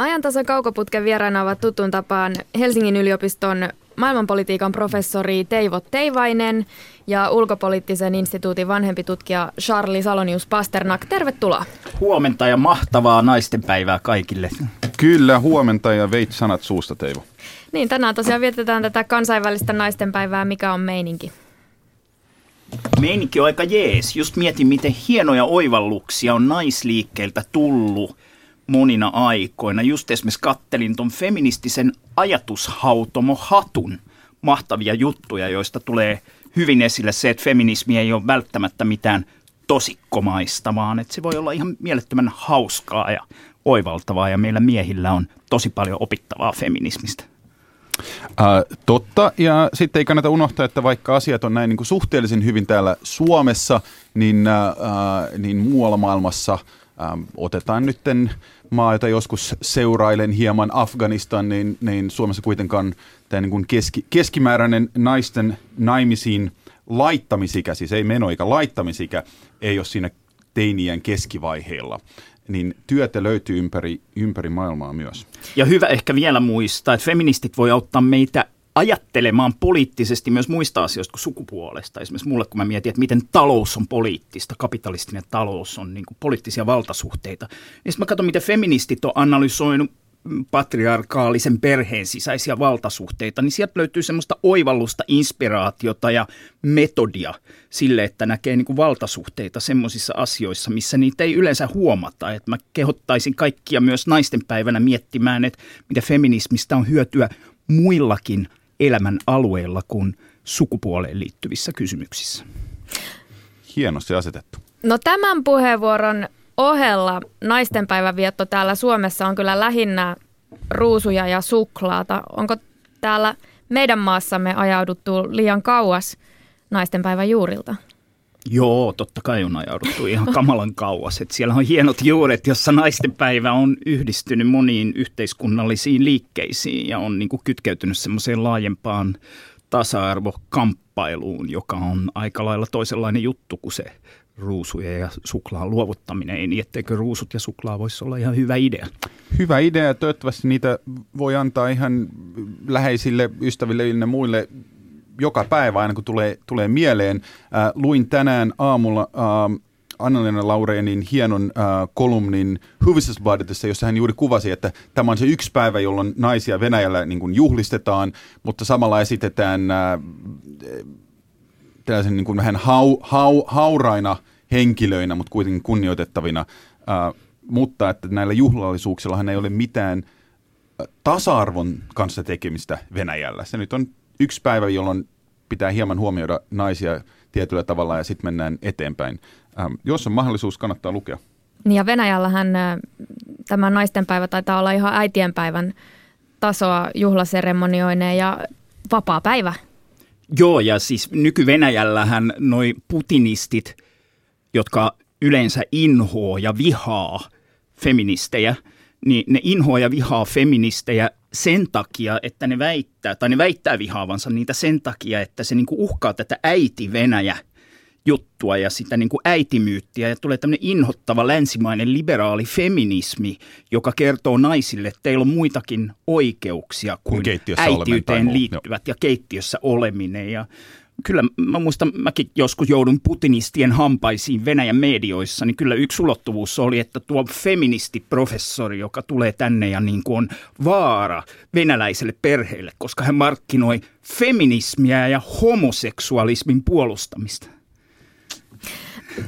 Ajantasan kaukoputken vieraana ovat tuttuun tapaan Helsingin yliopiston maailmanpolitiikan professori Teivo Teivainen ja ulkopoliittisen instituutin vanhempi tutkija Charlie Salonius Pasternak. Tervetuloa. Huomenta ja mahtavaa naistenpäivää kaikille. Kyllä, huomenta ja veit sanat suusta Teivo. Niin, tänään tosiaan vietetään tätä kansainvälistä naistenpäivää. Mikä on meininki? Meininki on aika jees. Just mietin, miten hienoja oivalluksia on naisliikkeeltä tullut monina aikoina. Just esimerkiksi kattelin tuon feministisen ajatushautomo Hatun mahtavia juttuja, joista tulee hyvin esille se, että feminismi ei ole välttämättä mitään tosikkomaista, vaan että se voi olla ihan mielettömän hauskaa ja oivaltavaa ja meillä miehillä on tosi paljon opittavaa feminismistä. Äh, totta, ja sitten ei kannata unohtaa, että vaikka asiat on näin niin kuin suhteellisen hyvin täällä Suomessa, niin, äh, niin muualla maailmassa äh, otetaan nytten maa, jota joskus seurailen hieman Afganistan, niin, niin Suomessa kuitenkaan tämä niin kuin keski, keskimääräinen naisten naimisiin laittamisikä, siis ei menoikä, laittamisikä, ei ole siinä teinien keskivaiheella niin työtä löytyy ympäri, ympäri maailmaa myös. Ja hyvä ehkä vielä muistaa, että feministit voi auttaa meitä ajattelemaan poliittisesti myös muista asioista kuin sukupuolesta. Esimerkiksi mulle, kun mä mietin, että miten talous on poliittista, kapitalistinen talous on niin kuin poliittisia valtasuhteita. Ja sitten mä katson, miten feministit on analysoinut patriarkaalisen perheen sisäisiä valtasuhteita, niin sieltä löytyy semmoista oivallusta, inspiraatiota ja metodia sille, että näkee niin kuin valtasuhteita semmoisissa asioissa, missä niitä ei yleensä huomata. Et mä kehottaisin kaikkia myös naistenpäivänä miettimään, että miten feminismistä on hyötyä muillakin elämän alueilla kuin sukupuoleen liittyvissä kysymyksissä. Hienosti asetettu. No tämän puheenvuoron ohella naistenpäivän vietto täällä Suomessa on kyllä lähinnä ruusuja ja suklaata. Onko täällä meidän maassamme ajauduttu liian kauas naistenpäivän juurilta? Joo, totta kai on ajauduttu ihan kamalan kauas. Et siellä on hienot juuret, jossa naistenpäivä on yhdistynyt moniin yhteiskunnallisiin liikkeisiin ja on niin kuin kytkeytynyt semmoiseen laajempaan tasa-arvokamppailuun, joka on aika lailla toisenlainen juttu kuin se ruusujen ja suklaan luovuttaminen, niin etteikö ruusut ja suklaa voisi olla ihan hyvä idea? Hyvä idea. Toivottavasti niitä voi antaa ihan läheisille ystäville ja muille joka päivä aina kun tulee, tulee mieleen. Äh, luin tänään aamulla äh, Anna-Leena Laureenin hienon äh, kolumnin Huvistusbladetissa, jossa hän juuri kuvasi, että tämä on se yksi päivä, jolloin naisia Venäjällä niin kuin juhlistetaan, mutta samalla esitetään äh, tällaisen niin kuin vähän hau, hau, hauraina henkilöinä, mutta kuitenkin kunnioitettavina, äh, mutta että näillä juhlallisuuksillahan ei ole mitään tasa-arvon kanssa tekemistä Venäjällä. Se nyt on yksi päivä, jolloin pitää hieman huomioida naisia tietyllä tavalla ja sitten mennään eteenpäin. Ähm, jos on mahdollisuus, kannattaa lukea. Niin ja Venäjällähän tämä naistenpäivä taitaa olla ihan äitienpäivän tasoa juhlaseremonioineen ja vapaa päivä. Joo, ja siis nyky-Venäjällähän noi putinistit, jotka yleensä inhoo ja vihaa feministejä, niin ne inhoa ja vihaa feministejä sen takia, että ne väittää, tai ne väittää vihaavansa niitä sen takia, että se niinku uhkaa tätä äiti-Venäjä juttua ja sitä niinku äitimyyttiä. Ja tulee tämmöinen inhottava länsimainen liberaali feminismi, joka kertoo naisille, että teillä on muitakin oikeuksia kuin äitiyteen liittyvät ja keittiössä oleminen. Ja kyllä mä muistan, mäkin joskus joudun putinistien hampaisiin Venäjän medioissa, niin kyllä yksi ulottuvuus oli, että tuo feministiprofessori, joka tulee tänne ja niin kuin on vaara venäläiselle perheelle, koska hän markkinoi feminismiä ja homoseksualismin puolustamista.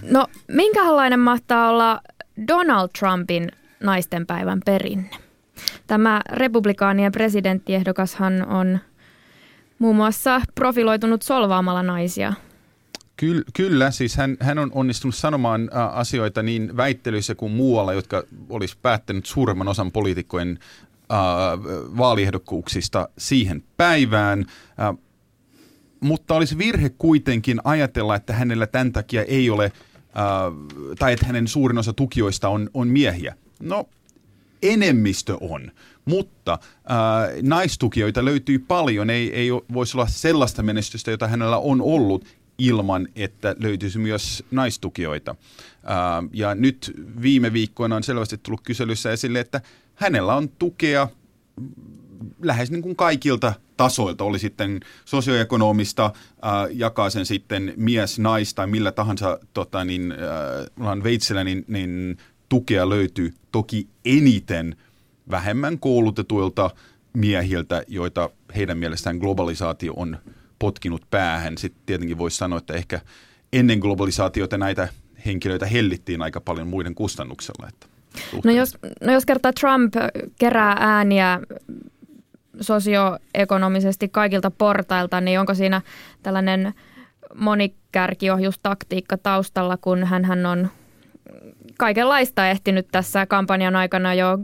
No, minkälainen mahtaa olla Donald Trumpin naistenpäivän perinne? Tämä republikaanien presidenttiehdokashan on – muun muassa profiloitunut solvaamalla naisia. Kyllä, kyllä siis hän, hän on onnistunut sanomaan asioita niin väittelyissä kuin muualla, jotka olisi päättänyt suuremman osan poliitikkojen ä, vaaliehdokkuuksista siihen päivään. Ä, mutta olisi virhe kuitenkin ajatella, että hänellä tämän takia ei ole, ä, tai että hänen suurin osa tukijoista on, on miehiä. No, enemmistö on. Mutta äh, naistukijoita löytyy paljon. Ei, ei voisi olla sellaista menestystä, jota hänellä on ollut ilman, että löytyisi myös naistukijoita. Äh, ja nyt viime viikkoina on selvästi tullut kyselyssä esille, että hänellä on tukea lähes niin kuin kaikilta tasoilta, oli sitten sosioekonomista, äh, jakaa sen sitten mies, nais tai millä tahansa tota, niin, äh, veitsellä, niin, niin tukea löytyy toki eniten vähemmän koulutetuilta miehiltä, joita heidän mielestään globalisaatio on potkinut päähän. Sitten tietenkin voisi sanoa, että ehkä ennen globalisaatiota näitä henkilöitä hellittiin aika paljon muiden kustannuksella. Että no jos, no jos kertaa Trump kerää ääniä sosioekonomisesti kaikilta portailta, niin onko siinä tällainen monikärkiohjustaktiikka taustalla, kun hän on kaikenlaista ehtinyt tässä kampanjan aikana jo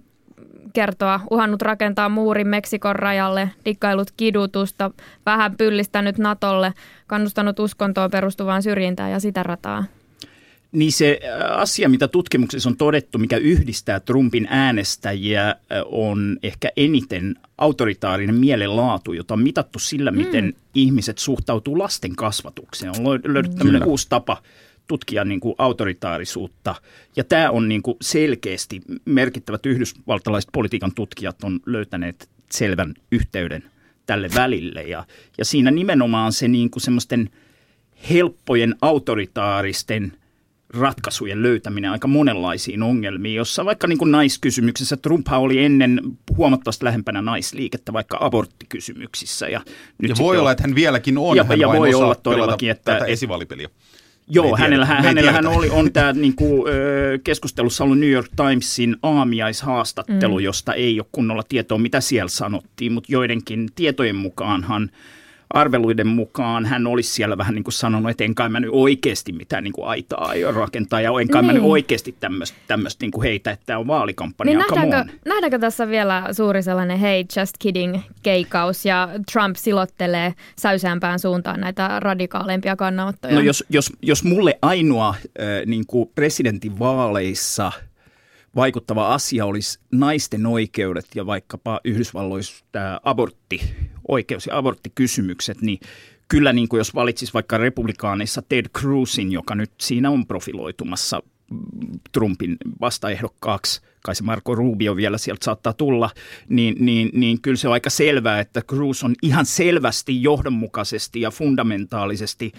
kertoa, uhannut rakentaa muurin Meksikon rajalle, dikkailut kidutusta, vähän pyllistänyt Natolle, kannustanut uskontoon perustuvaan syrjintään ja sitä rataa. Niin se äh, asia, mitä tutkimuksessa on todettu, mikä yhdistää Trumpin äänestäjiä, äh, on ehkä eniten autoritaarinen mielenlaatu, jota on mitattu sillä, miten mm. ihmiset suhtautuu lasten kasvatukseen. On löydetty tämmöinen uusi tapa tutkia niin kuin autoritaarisuutta. Ja tämä on niin kuin selkeästi merkittävät yhdysvaltalaiset politiikan tutkijat on löytäneet selvän yhteyden tälle välille. Ja, ja siinä nimenomaan se niin kuin semmoisten helppojen autoritaaristen ratkaisujen löytäminen aika monenlaisiin ongelmiin, jossa vaikka niin kuin naiskysymyksessä Trump oli ennen huomattavasti lähempänä naisliikettä vaikka aborttikysymyksissä. Ja, nyt ja voi olla, että hän vieläkin on. Ja, hän ja voi olla todellakin, että... Tätä esivaalipeliä. Joo, hänellä, hänellähän oli, on tämä niin kuin, keskustelussa ollut New York Timesin aamiaishaastattelu, mm. josta ei ole kunnolla tietoa, mitä siellä sanottiin, mutta joidenkin tietojen mukaanhan – arveluiden mukaan hän olisi siellä vähän niin kuin sanonut, että en kai mä nyt oikeasti mitään niin kuin aitaa aio rakentaa ja en kai niin. mä nyt niin. oikeasti tämmöistä niin heitä, että tämä on vaalikampanja. Niin nähdäänkö, nähdäänkö tässä vielä suuri sellainen hey just kidding keikaus ja Trump silottelee säysäämpään suuntaan näitä radikaalempia kannanottoja? No jos, jos, jos mulle ainoa äh, niin kuin presidentin vaaleissa – vaikuttava asia olisi naisten oikeudet ja vaikkapa Yhdysvalloissa tämä abortti, oikeus- ja aborttikysymykset, niin kyllä niin kuin jos valitsisi vaikka republikaaneissa Ted Cruzin, joka nyt siinä on profiloitumassa Trumpin vastaehdokkaaksi, kai se Marco Rubio vielä sieltä saattaa tulla, niin, niin, niin kyllä se on aika selvää, että Cruz on ihan selvästi johdonmukaisesti ja fundamentaalisesti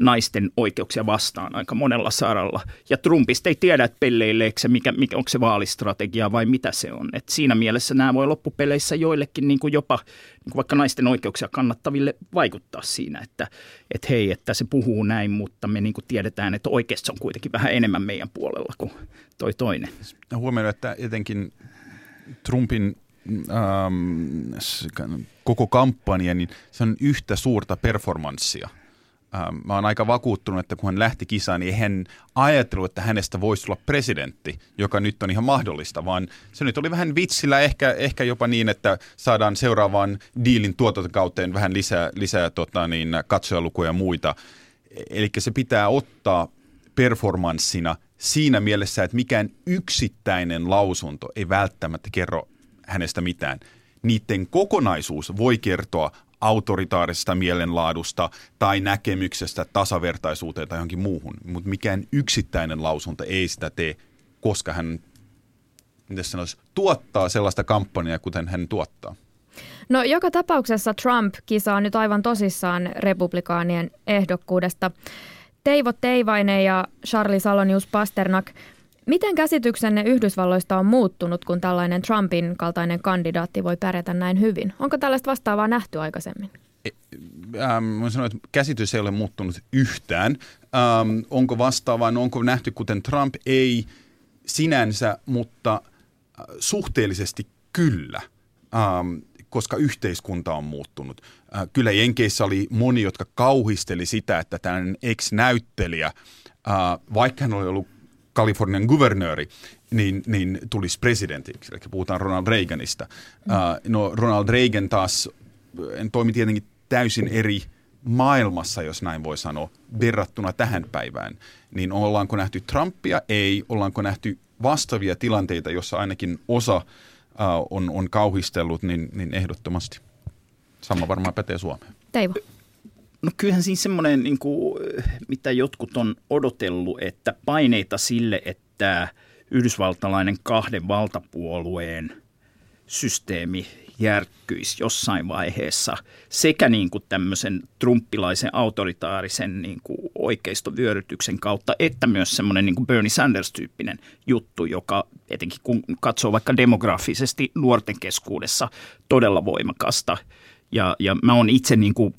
naisten oikeuksia vastaan aika monella saralla. Ja Trumpista ei tiedä, että pelleileekö se, mikä, mikä, onko se vaalistrategia vai mitä se on. Et siinä mielessä nämä voi loppupeleissä joillekin niin kuin jopa niin kuin vaikka naisten oikeuksia kannattaville vaikuttaa siinä, että, että hei, että se puhuu näin, mutta me niin kuin tiedetään, että oikeasti se on kuitenkin vähän enemmän meidän puolella kuin toi toinen. Huomioon, että etenkin Trumpin ähm, koko kampanja, niin se on yhtä suurta performanssia – Ähm, mä oon aika vakuuttunut, että kun hän lähti kisaan, niin hän ajatellut, että hänestä voisi tulla presidentti, joka nyt on ihan mahdollista, vaan se nyt oli vähän vitsillä, ehkä, ehkä jopa niin, että saadaan seuraavaan diilin tuotantokauteen vähän lisää, lisää tota, niin, katsojalukuja ja muita. Eli se pitää ottaa performanssina siinä mielessä, että mikään yksittäinen lausunto ei välttämättä kerro hänestä mitään. Niiden kokonaisuus voi kertoa autoritaarisesta mielenlaadusta tai näkemyksestä tasavertaisuuteen tai johonkin muuhun, mutta mikään yksittäinen lausunto ei sitä tee, koska hän miten sanoisi, tuottaa sellaista kampanjaa, kuten hän tuottaa. No joka tapauksessa Trump kisaa nyt aivan tosissaan republikaanien ehdokkuudesta. Teivo Teivainen ja Charlie Salonius Pasternak, Miten käsityksenne Yhdysvalloista on muuttunut, kun tällainen Trumpin kaltainen kandidaatti voi pärjätä näin hyvin? Onko tällaista vastaavaa nähty aikaisemmin? E, ähm, sanoin, että käsitys ei ole muuttunut yhtään. Ähm, onko vastaavaa, no onko nähty kuten Trump? Ei sinänsä, mutta äh, suhteellisesti kyllä, ähm, koska yhteiskunta on muuttunut. Äh, kyllä Jenkeissä oli moni, jotka kauhisteli sitä, että tällainen ex-näyttelijä, äh, vaikka hän oli ollut Kalifornian guvernööri, niin, niin tulisi presidentiksi. Eli puhutaan Ronald Reaganista. Mm. Uh, no Ronald Reagan taas toimi tietenkin täysin eri maailmassa, jos näin voi sanoa, verrattuna tähän päivään. Niin ollaanko nähty Trumpia? Ei. Ollaanko nähty vastaavia tilanteita, jossa ainakin osa uh, on, on kauhistellut, niin, niin ehdottomasti. Sama varmaan pätee Suomeen. Teivo. No kyllähän siinä semmoinen, niin kuin, mitä jotkut on odotellut, että paineita sille, että yhdysvaltalainen kahden valtapuolueen systeemi järkkyisi jossain vaiheessa sekä niin kuin tämmöisen trumppilaisen autoritaarisen niin kuin oikeistovyörytyksen kautta, että myös semmoinen niin kuin Bernie Sanders-tyyppinen juttu, joka etenkin kun katsoo vaikka demografisesti nuorten keskuudessa todella voimakasta. Ja, ja mä oon itse niin kuin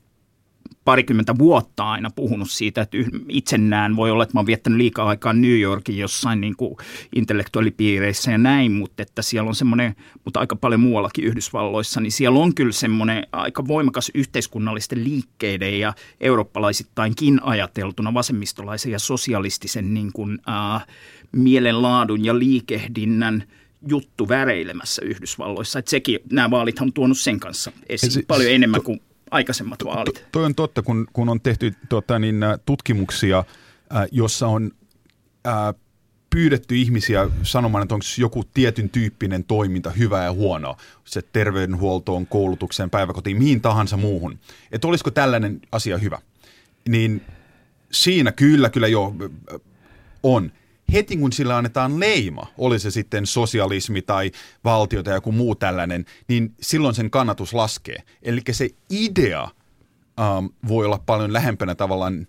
parikymmentä vuotta aina puhunut siitä, että itse näen, voi olla, että mä oon viettänyt liikaa aikaa New Yorkin jossain niin kuin intellektuaalipiireissä ja näin, mutta että siellä on semmoinen, mutta aika paljon muuallakin Yhdysvalloissa, niin siellä on kyllä semmoinen aika voimakas yhteiskunnallisten liikkeiden ja eurooppalaisittainkin ajateltuna vasemmistolaisen ja sosialistisen niin kuin, äh, mielenlaadun ja liikehdinnän juttu väreilemässä Yhdysvalloissa. Että sekin, nämä vaalit on tuonut sen kanssa esiin se, paljon enemmän kuin aikaisemmat vaalit. To, toi on totta, kun, kun on tehty tota, niin, tutkimuksia, äh, jossa on äh, pyydetty ihmisiä sanomaan, että onko joku tietyn tyyppinen toiminta hyvä ja huono, se terveydenhuoltoon, koulutukseen, päiväkotiin, mihin tahansa muuhun. Että olisiko tällainen asia hyvä. Niin siinä kyllä, kyllä jo on heti kun sillä annetaan leima, oli se sitten sosialismi tai valtio tai joku muu tällainen, niin silloin sen kannatus laskee. Eli se idea ähm, voi olla paljon lähempänä tavallaan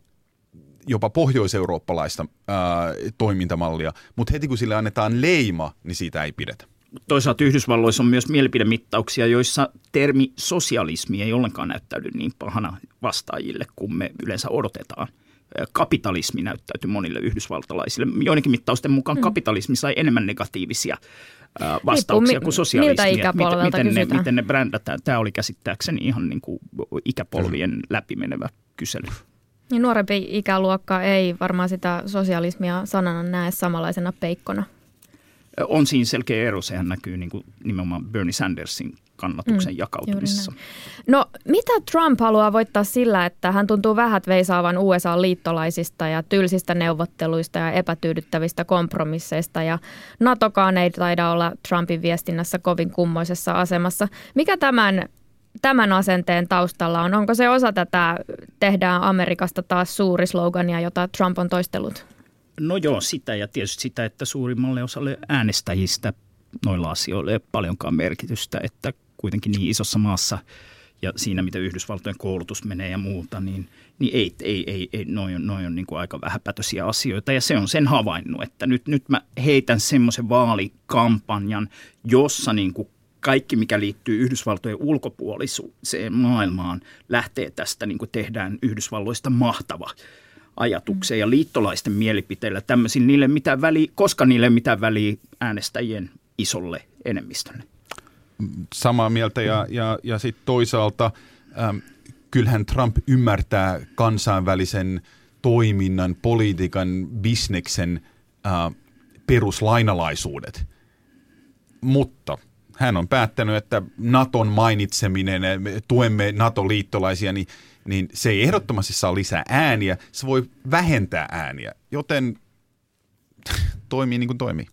jopa pohjoiseurooppalaista äh, toimintamallia, mutta heti kun sille annetaan leima, niin siitä ei pidetä. Toisaalta Yhdysvalloissa on myös mielipidemittauksia, joissa termi sosialismi ei ollenkaan näyttäydy niin pahana vastaajille kuin me yleensä odotetaan – kapitalismi näyttäytyi monille yhdysvaltalaisille. Joidenkin mittausten mukaan mm. kapitalismi sai enemmän negatiivisia vastauksia kuin sosialismi. Miltä miten, miten, ne, miten ne brändätään. Tämä oli käsittääkseni ihan niin kuin ikäpolvien läpimenevä kysely. Niin nuorempi ikäluokka ei varmaan sitä sosialismia sanana näe samanlaisena peikkona. On siinä selkeä ero, sehän näkyy niin kuin nimenomaan Bernie Sandersin kannatuksen mm, jakautumisessa. No mitä Trump haluaa voittaa sillä, että hän tuntuu vähät veisaavan USA-liittolaisista ja tylsistä neuvotteluista ja epätyydyttävistä kompromisseista ja NATOkaan ei taida olla Trumpin viestinnässä kovin kummoisessa asemassa. Mikä tämän tämän asenteen taustalla on? Onko se osa tätä tehdään Amerikasta taas suuri slogania, jota Trump on toistellut? No joo, sitä ja tietysti sitä, että suurimmalle osalle äänestäjistä noilla asioilla ei ole paljonkaan merkitystä, että kuitenkin niin isossa maassa ja siinä, mitä Yhdysvaltojen koulutus menee ja muuta, niin, niin ei, ei, ei, ei noin on, noi on niin kuin aika vähäpätöisiä asioita. Ja se on sen havainnut, että nyt, nyt mä heitän semmoisen vaalikampanjan, jossa niin kuin kaikki, mikä liittyy Yhdysvaltojen ulkopuoliseen maailmaan, lähtee tästä, niin kuin tehdään Yhdysvalloista mahtava ajatukseen ja liittolaisten mielipiteillä tämmöisiin, niille mitä väliä, koska niille mitä väliä äänestäjien isolle enemmistölle samaa mieltä ja, ja, ja sitten toisaalta ähm, kyllähän Trump ymmärtää kansainvälisen toiminnan, politiikan, bisneksen äh, peruslainalaisuudet. Mutta hän on päättänyt, että Naton mainitseminen, tuemme NATO-liittolaisia, niin, niin se ei ehdottomasti saa lisää ääniä, se voi vähentää ääniä, joten toimii niin kuin toimii.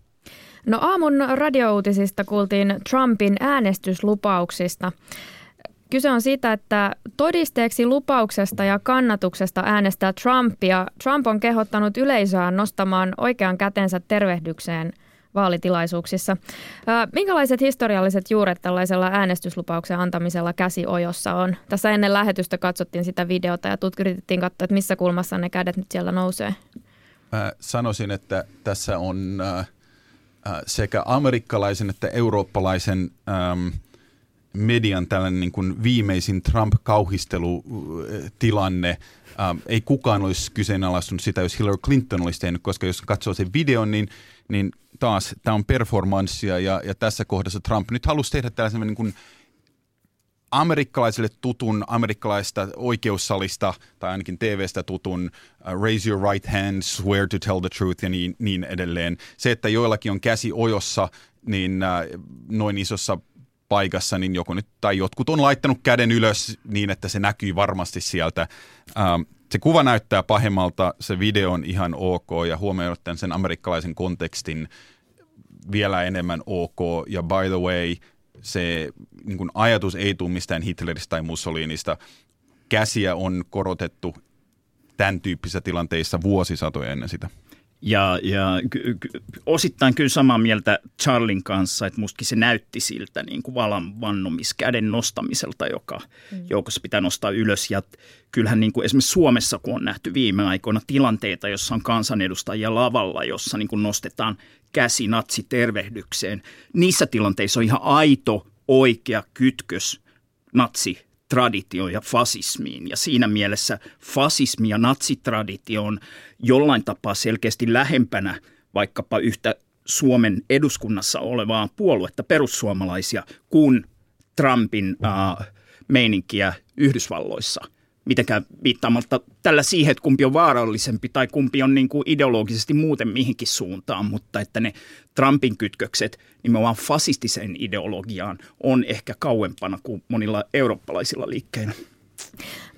No aamun radiouutisista kuultiin Trumpin äänestyslupauksista. Kyse on siitä, että todisteeksi lupauksesta ja kannatuksesta äänestää Trumpia. Trump on kehottanut yleisöä nostamaan oikean kätensä tervehdykseen vaalitilaisuuksissa. Minkälaiset historialliset juuret tällaisella äänestyslupauksen antamisella käsiojossa on? Tässä ennen lähetystä katsottiin sitä videota ja yritettiin katsoa, että missä kulmassa ne kädet nyt siellä nousee. Mä sanoisin, että tässä on Äh, sekä amerikkalaisen että eurooppalaisen ähm, median tällainen niin kuin viimeisin Trump-kauhistelutilanne. Ähm, ei kukaan olisi kyseenalaistunut sitä, jos Hillary Clinton olisi tehnyt, koska jos katsoo sen videon, niin, niin taas tämä on performanssia ja, ja tässä kohdassa Trump nyt halusi tehdä tällaisen niin kuin amerikkalaisille tutun amerikkalaista oikeussalista tai ainakin TVstä tutun uh, raise your right hand, swear to tell the truth ja niin, niin edelleen. Se, että joillakin on käsi ojossa, niin uh, noin isossa paikassa, niin joku nyt, tai jotkut on laittanut käden ylös niin, että se näkyy varmasti sieltä. Uh, se kuva näyttää pahemmalta, se video on ihan ok ja huomioiden sen amerikkalaisen kontekstin vielä enemmän ok. Ja by the way, se niin kuin ajatus ei tule mistään Hitleristä tai Mussolinista. Käsiä on korotettu tämän tyyppisissä tilanteissa vuosisatoja ennen sitä. Ja, ja ky, ky, osittain kyllä samaa mieltä Charlin kanssa, että mustakin se näytti siltä niin kuin valan vannomiskäden nostamiselta, joka mm. joukossa pitää nostaa ylös. Ja kyllähän niin kuin esimerkiksi Suomessa, kun on nähty viime aikoina tilanteita, jossa on kansanedustajia lavalla, jossa niin kuin nostetaan käsi natsitervehdykseen. Niissä tilanteissa on ihan aito, oikea kytkös natsi traditioon ja fasismiin. Ja siinä mielessä fasismi ja natsitraditio on jollain tapaa selkeästi lähempänä vaikkapa yhtä Suomen eduskunnassa olevaa puoluetta, perussuomalaisia, kuin Trumpin äh, meininkiä Yhdysvalloissa – mitenkään viittaamatta tällä siihen, että kumpi on vaarallisempi tai kumpi on niin kuin ideologisesti muuten mihinkin suuntaan, mutta että ne Trumpin kytkökset nimenomaan fasistiseen ideologiaan on ehkä kauempana kuin monilla eurooppalaisilla liikkeillä.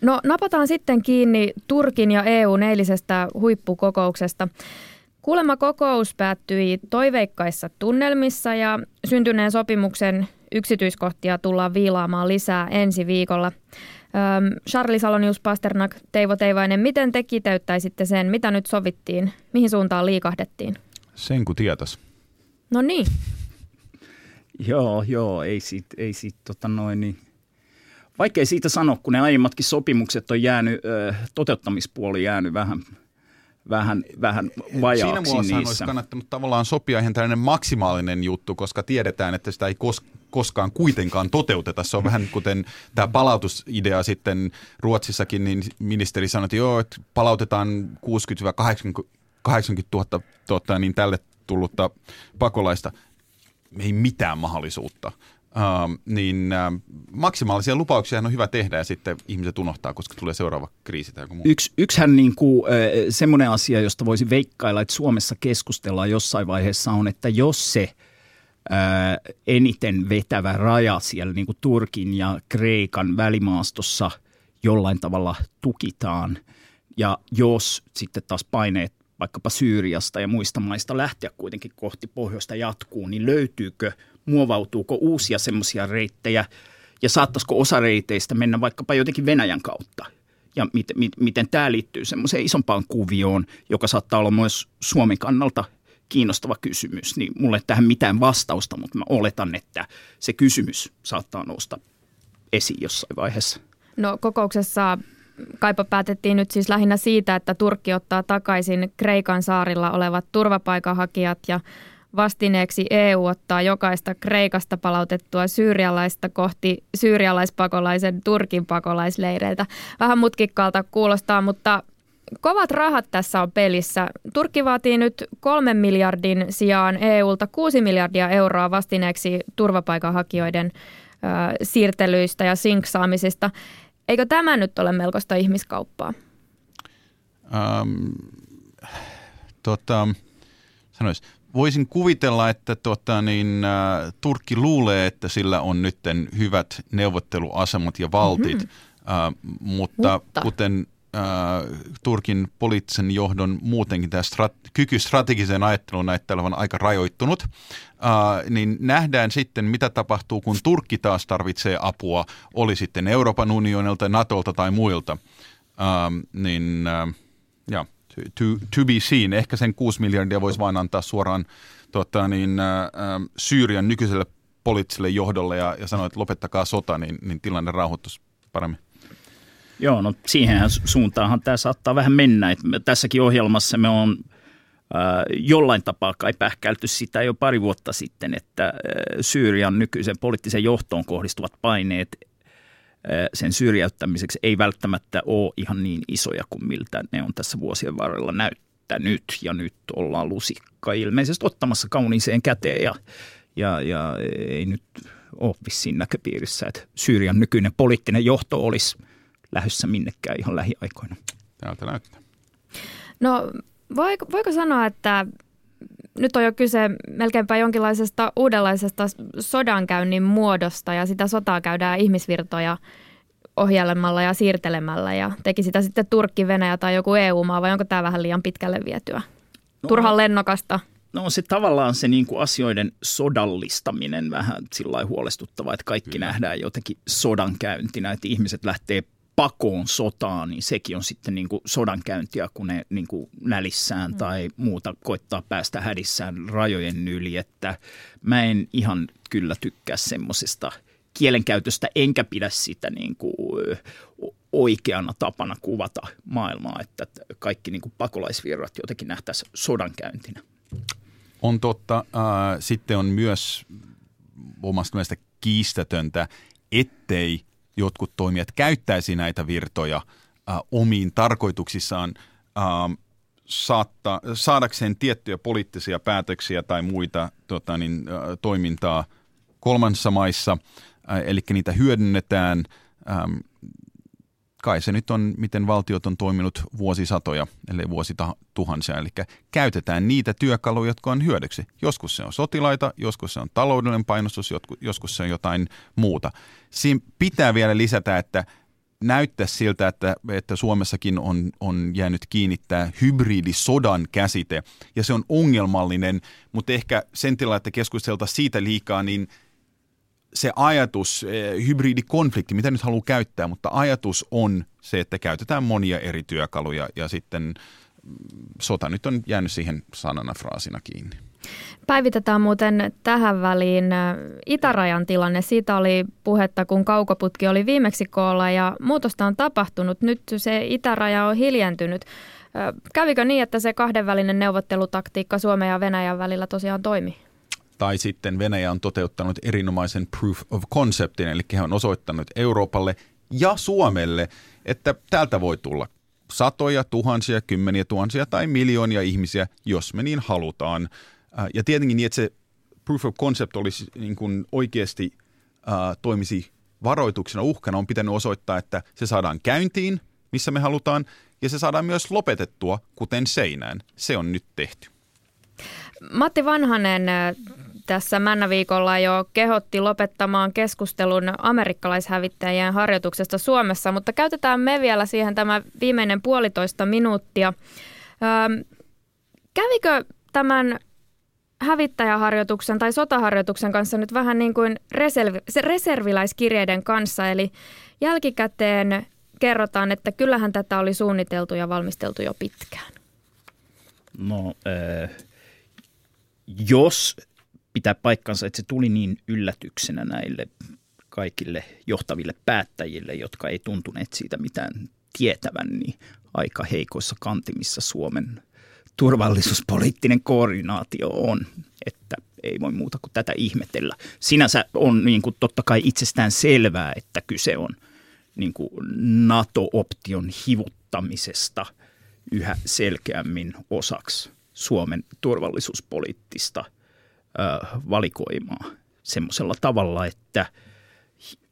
No napataan sitten kiinni Turkin ja EUn eilisestä huippukokouksesta. Kuulemma kokous päättyi toiveikkaissa tunnelmissa ja syntyneen sopimuksen yksityiskohtia tullaan viilaamaan lisää ensi viikolla. Charlie Salonius Pasternak, Teivo Teivainen, miten te kiteyttäisitte sen, mitä nyt sovittiin, mihin suuntaan liikahdettiin? Sen kun tietäisi. No niin. joo, joo, ei siitä, ei siitä tota noin niin. Vaikea siitä sanoa, kun ne aiemmatkin sopimukset on jäänyt, toteuttamispuoli jäänyt vähän vähän, vähän vajaaksi Siinä niissä. olisi kannattanut tavallaan sopia ihan tällainen maksimaalinen juttu, koska tiedetään, että sitä ei kos- koskaan kuitenkaan toteuteta. Se on vähän kuten tämä palautusidea sitten Ruotsissakin, niin ministeri sanoi, että joo, että palautetaan 60-80 000 tuota, niin tälle tullutta pakolaista. Ei mitään mahdollisuutta. Uh, niin uh, maksimaalisia lupauksia on hyvä tehdä ja sitten ihmiset unohtaa, koska tulee seuraava kriisi tai joku muu. Yksi, yksihän niin kuin, äh, semmoinen asia, josta voisi veikkailla, että Suomessa keskustellaan jossain vaiheessa on, että jos se eniten vetävä raja siellä niin kuin Turkin ja Kreikan välimaastossa jollain tavalla tukitaan. Ja jos sitten taas paineet vaikkapa Syyriasta ja muista maista lähteä kuitenkin kohti pohjoista jatkuu, niin löytyykö, muovautuuko uusia semmoisia reittejä ja saattaisiko osa reiteistä mennä vaikkapa jotenkin Venäjän kautta? Ja miten, miten tämä liittyy semmoiseen isompaan kuvioon, joka saattaa olla myös Suomen kannalta kiinnostava kysymys, niin mulle ei tähän mitään vastausta, mutta mä oletan, että se kysymys saattaa nousta esiin jossain vaiheessa. No kokouksessa Kaipa päätettiin nyt siis lähinnä siitä, että Turkki ottaa takaisin Kreikan saarilla olevat turvapaikanhakijat ja vastineeksi EU ottaa jokaista Kreikasta palautettua syyrialaista kohti syyrialaispakolaisen Turkin pakolaisleireiltä. Vähän mutkikkaalta kuulostaa, mutta kovat rahat tässä on pelissä. Turkki vaatii nyt kolmen miljardin sijaan EUlta kuusi miljardia euroa vastineeksi turvapaikanhakijoiden ö, siirtelyistä ja sinksaamisista. Eikö tämä nyt ole melkoista ihmiskauppaa? Um, tota, sanois, voisin kuvitella, että tota, niin, uh, Turkki luulee, että sillä on nyt hyvät neuvotteluasemat ja valtit, mm-hmm. uh, mutta, mutta kuten äh, Turkin poliittisen johdon muutenkin tämä strat- kyky strategiseen ajatteluun näyttää olevan aika rajoittunut, äh, niin nähdään sitten, mitä tapahtuu, kun Turkki taas tarvitsee apua, oli sitten Euroopan unionilta, Natolta tai muilta. Äh, niin äh, ja, to, to be seen. Ehkä sen 6 miljardia voisi vain antaa suoraan tota, niin, äh, Syyrian nykyiselle poliittiselle johdolle ja, ja sanoa, että lopettakaa sota, niin, niin tilanne rauhoittuisi paremmin. Joo, no siihen suuntaanhan tämä saattaa vähän mennä. Et tässäkin ohjelmassa me on äh, jollain tapaa kai pähkälty sitä jo pari vuotta sitten, että äh, Syyrian nykyisen poliittisen johtoon kohdistuvat paineet äh, sen syrjäyttämiseksi ei välttämättä ole ihan niin isoja kuin miltä ne on tässä vuosien varrella näyttänyt. Ja nyt ollaan lusikka ilmeisesti ottamassa kauniiseen käteen ja, ja, ja ei nyt ole vissiin näköpiirissä, että Syyrian nykyinen poliittinen johto olisi – lähdössä minnekään ihan lähiaikoina. Täältä näyttää. No voiko, voiko sanoa, että nyt on jo kyse melkeinpä jonkinlaisesta uudenlaisesta sodankäynnin muodosta ja sitä sotaa käydään ihmisvirtoja ohjelmalla ja siirtelemällä ja teki sitä sitten Turkki, Venäjä tai joku EU-maa vai onko tämä vähän liian pitkälle vietyä? No, Turhan lennokasta. No on se tavallaan se niin kuin asioiden sodallistaminen vähän sillä huolestuttava, että kaikki Kyllä. nähdään jotenkin sodan käyntinä, että ihmiset lähtee pakoon sotaan, niin sekin on sitten niin kuin sodankäyntiä, kun ne niin kuin nälissään mm. tai muuta koittaa päästä hädissään rajojen yli. Että mä en ihan kyllä tykkää semmoisesta kielenkäytöstä, enkä pidä sitä niin kuin oikeana tapana kuvata maailmaa, että kaikki niin kuin pakolaisvirrat jotenkin nähtäisiin sodankäyntinä. On totta. Äh, sitten on myös omasta mielestä kiistätöntä, ettei jotkut toimijat käyttäisi näitä virtoja äh, omiin tarkoituksissaan äh, saatta, saadakseen tiettyjä poliittisia päätöksiä tai muita tota, niin, äh, toimintaa kolmansissa maissa. Äh, eli niitä hyödynnetään ähm, kai se nyt on, miten valtiot on toiminut vuosisatoja, ellei vuosituhansia. Eli käytetään niitä työkaluja, jotka on hyödyksi. Joskus se on sotilaita, joskus se on taloudellinen painostus, joskus se on jotain muuta. Siinä pitää vielä lisätä, että näyttää siltä, että, että Suomessakin on, on jäänyt kiinnittää hybridisodan käsite, ja se on ongelmallinen, mutta ehkä sen tilalla, että keskusteltaisiin siitä liikaa, niin – se ajatus, eh, hybridikonflikti, mitä nyt haluaa käyttää, mutta ajatus on se, että käytetään monia eri työkaluja ja sitten mm, sota nyt on jäänyt siihen sanana fraasina kiinni. Päivitetään muuten tähän väliin eh, itärajan tilanne. Siitä oli puhetta, kun kaukoputki oli viimeksi koolla ja muutosta on tapahtunut. Nyt se itäraja on hiljentynyt. Eh, kävikö niin, että se kahdenvälinen neuvottelutaktiikka Suomen ja Venäjän välillä tosiaan toimi? Tai sitten Venäjä on toteuttanut erinomaisen proof of conceptin, eli he on osoittanut Euroopalle ja Suomelle, että täältä voi tulla satoja, tuhansia, kymmeniä tuhansia tai miljoonia ihmisiä, jos me niin halutaan. Äh, ja tietenkin niin, että se proof of concept olisi niin kuin oikeasti äh, toimisi varoituksena uhkana, on pitänyt osoittaa, että se saadaan käyntiin, missä me halutaan, ja se saadaan myös lopetettua, kuten seinään. Se on nyt tehty. Matti Vanhanen tässä Männäviikolla jo kehotti lopettamaan keskustelun amerikkalaishävittäjien harjoituksesta Suomessa, mutta käytetään me vielä siihen tämä viimeinen puolitoista minuuttia. Öö, kävikö tämän hävittäjäharjoituksen tai sotaharjoituksen kanssa nyt vähän niin kuin reservi, reserviläiskirjeiden kanssa, eli jälkikäteen kerrotaan, että kyllähän tätä oli suunniteltu ja valmisteltu jo pitkään. No, äh, jos pitää paikkansa, että se tuli niin yllätyksenä näille kaikille johtaville päättäjille, jotka ei tuntuneet siitä mitään tietävän, niin aika heikoissa kantimissa Suomen turvallisuuspoliittinen koordinaatio on, että ei voi muuta kuin tätä ihmetellä. Sinänsä on niin kuin totta kai itsestään selvää, että kyse on niin kuin NATO-option hivuttamisesta yhä selkeämmin osaksi Suomen turvallisuuspoliittista valikoimaa semmoisella tavalla, että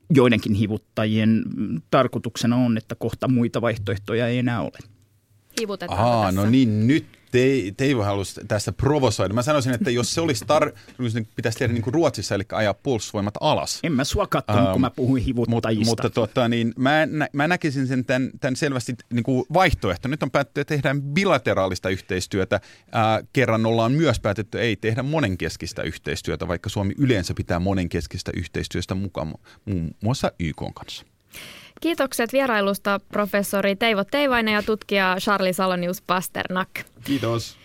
joidenkin hivuttajien tarkoituksena on, että kohta muita vaihtoehtoja ei enää ole. Hivutetaan Aa, tässä. no niin, nyt te, Teivo halusi tässä provosoida. Mä sanoisin, että jos se olisi tar... Niin pitäisi tehdä niin kuin Ruotsissa, eli ajaa puolustusvoimat alas. En mä sua katsonut, um, kun mä puhuin hivuttajista. Mutta, mutta tota, niin, mä, nä, mä näkisin sen tämän, tämän selvästi niin kuin vaihtoehto. Nyt on päätetty, että tehdään bilateraalista yhteistyötä. Ää, kerran ollaan myös päätetty, ei tehdä monenkeskistä yhteistyötä, vaikka Suomi yleensä pitää monenkeskistä yhteistyöstä mukaan muun muassa YK kanssa. Kiitokset vierailusta professori Teivo Teivainen ja tutkija Charlie Salonius Pasternak. Kiitos.